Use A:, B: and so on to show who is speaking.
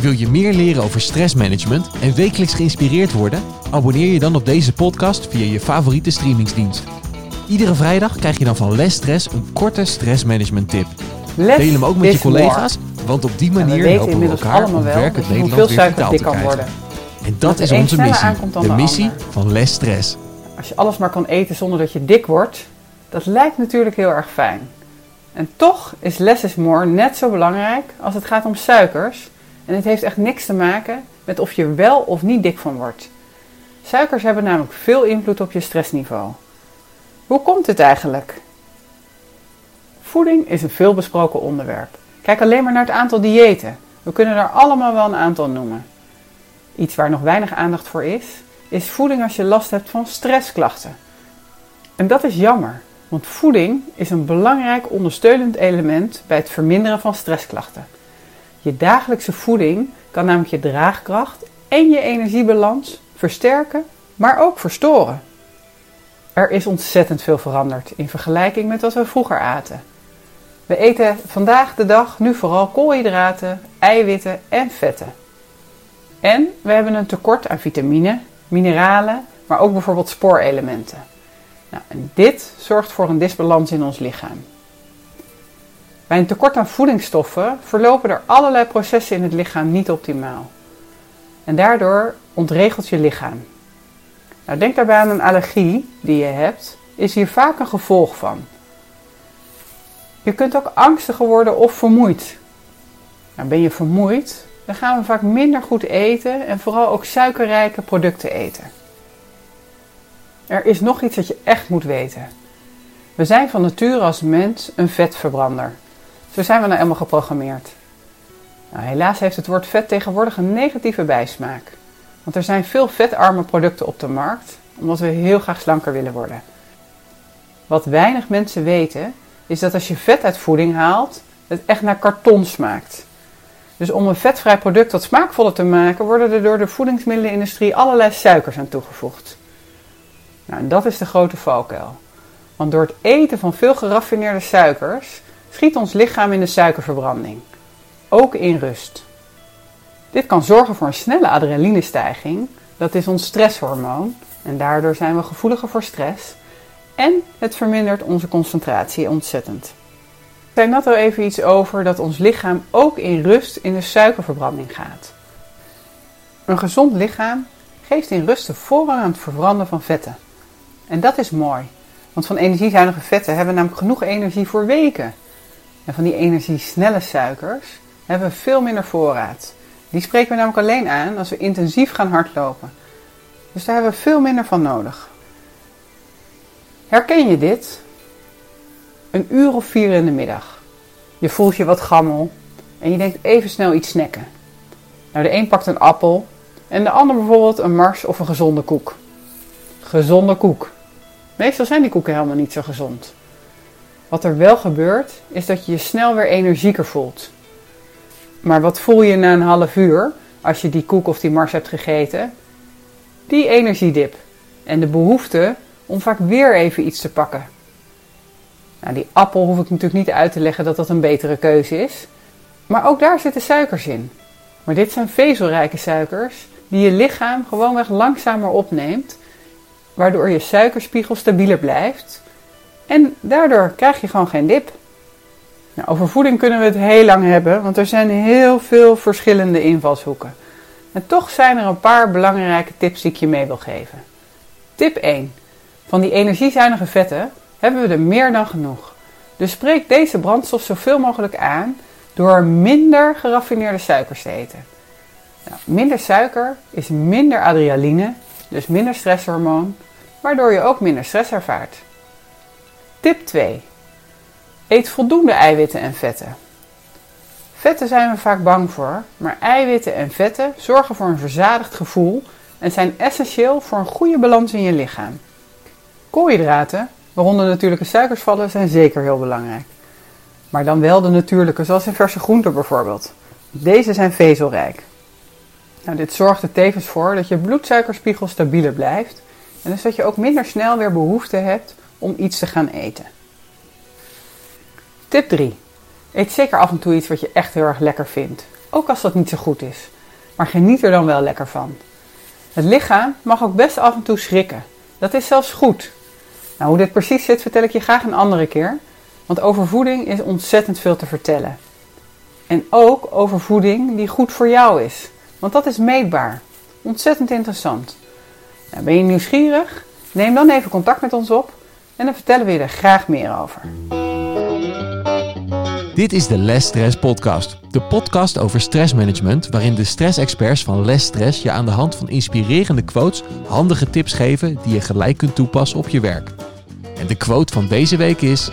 A: Wil je meer leren over stressmanagement en wekelijks geïnspireerd worden? Abonneer je dan op deze podcast via je favoriete streamingsdienst. Iedere vrijdag krijg je dan van Les Stress een korte stressmanagement tip.
B: Less
A: Deel hem ook met je collega's, want op die
B: we
A: manier
B: weten
A: helpen we elkaar om
B: allemaal wel
A: werkend Nederland weer
B: dik
A: te krijgen.
B: worden.
A: En dat
B: Dat
A: is onze missie, de
B: de
A: missie
B: ander.
A: van Les Stress.
B: Als je alles maar kan eten zonder dat je dik wordt, dat lijkt natuurlijk heel erg fijn. En toch is less is more net zo belangrijk als het gaat om suikers. En het heeft echt niks te maken met of je wel of niet dik van wordt. Suikers hebben namelijk veel invloed op je stressniveau. Hoe komt dit eigenlijk? Voeding is een veelbesproken onderwerp. Kijk alleen maar naar het aantal diëten. We kunnen er allemaal wel een aantal noemen. Iets waar nog weinig aandacht voor is, is voeding als je last hebt van stressklachten. En dat is jammer, want voeding is een belangrijk ondersteunend element bij het verminderen van stressklachten. Je dagelijkse voeding kan namelijk je draagkracht en je energiebalans versterken, maar ook verstoren. Er is ontzettend veel veranderd in vergelijking met wat we vroeger aten. We eten vandaag de dag nu vooral koolhydraten, eiwitten en vetten. En we hebben een tekort aan vitamine, mineralen, maar ook bijvoorbeeld spoorelementen. Nou, dit zorgt voor een disbalans in ons lichaam. Bij een tekort aan voedingsstoffen verlopen er allerlei processen in het lichaam niet optimaal. En daardoor ontregelt je lichaam. Nou, denk daarbij aan een allergie die je hebt, is hier vaak een gevolg van. Je kunt ook angstiger worden of vermoeid. Nou, ben je vermoeid, dan gaan we vaak minder goed eten en vooral ook suikerrijke producten eten. Er is nog iets dat je echt moet weten. We zijn van nature als mens een vetverbrander. Zo zijn we nou helemaal geprogrammeerd. Nou, helaas heeft het woord vet tegenwoordig een negatieve bijsmaak. Want er zijn veel vetarme producten op de markt, omdat we heel graag slanker willen worden. Wat weinig mensen weten, is dat als je vet uit voeding haalt, het echt naar karton smaakt. Dus om een vetvrij product wat smaakvoller te maken, worden er door de voedingsmiddelenindustrie allerlei suikers aan toegevoegd. Nou, en dat is de grote valkuil. Want door het eten van veel geraffineerde suikers schiet ons lichaam in de suikerverbranding, ook in rust. Dit kan zorgen voor een snelle adrenalinestijging, dat is ons stresshormoon, en daardoor zijn we gevoeliger voor stress. En het vermindert onze concentratie ontzettend. Ik zei net al even iets over dat ons lichaam ook in rust in de suikerverbranding gaat. Een gezond lichaam geeft in rust de voorrang aan het verbranden van vetten. En dat is mooi, want van energiezuinige vetten hebben we namelijk genoeg energie voor weken. En van die energiesnelle suikers hebben we veel minder voorraad. Die spreken we namelijk alleen aan als we intensief gaan hardlopen. Dus daar hebben we veel minder van nodig. Herken je dit? Een uur of vier in de middag. Je voelt je wat gammel en je denkt even snel iets snacken. Nou, de een pakt een appel en de ander bijvoorbeeld een mars of een gezonde koek. Gezonde koek. Meestal zijn die koeken helemaal niet zo gezond. Wat er wel gebeurt, is dat je je snel weer energieker voelt. Maar wat voel je na een half uur als je die koek of die mars hebt gegeten? Die energiedip en de behoefte om vaak weer even iets te pakken. Nou, die appel hoef ik natuurlijk niet uit te leggen dat dat een betere keuze is. Maar ook daar zitten suikers in. Maar dit zijn vezelrijke suikers die je lichaam gewoonweg langzamer opneemt, waardoor je suikerspiegel stabieler blijft. En daardoor krijg je gewoon geen dip. Nou, over voeding kunnen we het heel lang hebben, want er zijn heel veel verschillende invalshoeken. En toch zijn er een paar belangrijke tips die ik je mee wil geven. Tip 1. Van die energiezuinige vetten hebben we er meer dan genoeg. Dus spreek deze brandstof zoveel mogelijk aan door minder geraffineerde suikers te eten. Nou, minder suiker is minder adrenaline, dus minder stresshormoon, waardoor je ook minder stress ervaart. Tip 2. Eet voldoende eiwitten en vetten. Vetten zijn we vaak bang voor, maar eiwitten en vetten zorgen voor een verzadigd gevoel en zijn essentieel voor een goede balans in je lichaam. Koolhydraten, waaronder natuurlijke suikers vallen, zijn zeker heel belangrijk. Maar dan wel de natuurlijke, zoals in verse groenten bijvoorbeeld. Deze zijn vezelrijk. Nou, dit zorgt er tevens voor dat je bloedsuikerspiegel stabieler blijft en dus dat je ook minder snel weer behoefte hebt om iets te gaan eten. Tip 3. Eet zeker af en toe iets wat je echt heel erg lekker vindt. ook als dat niet zo goed is. Maar geniet er dan wel lekker van. Het lichaam mag ook best af en toe schrikken. Dat is zelfs goed. Nou, hoe dit precies zit, vertel ik je graag een andere keer. Want over voeding is ontzettend veel te vertellen. En ook over voeding die goed voor jou is. Want dat is meetbaar. Ontzettend interessant. Nou, ben je nieuwsgierig? Neem dan even contact met ons op en dan vertellen we je er graag meer over.
A: Dit is de Less Stress Podcast. De podcast over stressmanagement, waarin de stressexperts van Less Stress je aan de hand van inspirerende quotes handige tips geven die je gelijk kunt toepassen op je werk. En de quote van deze week is: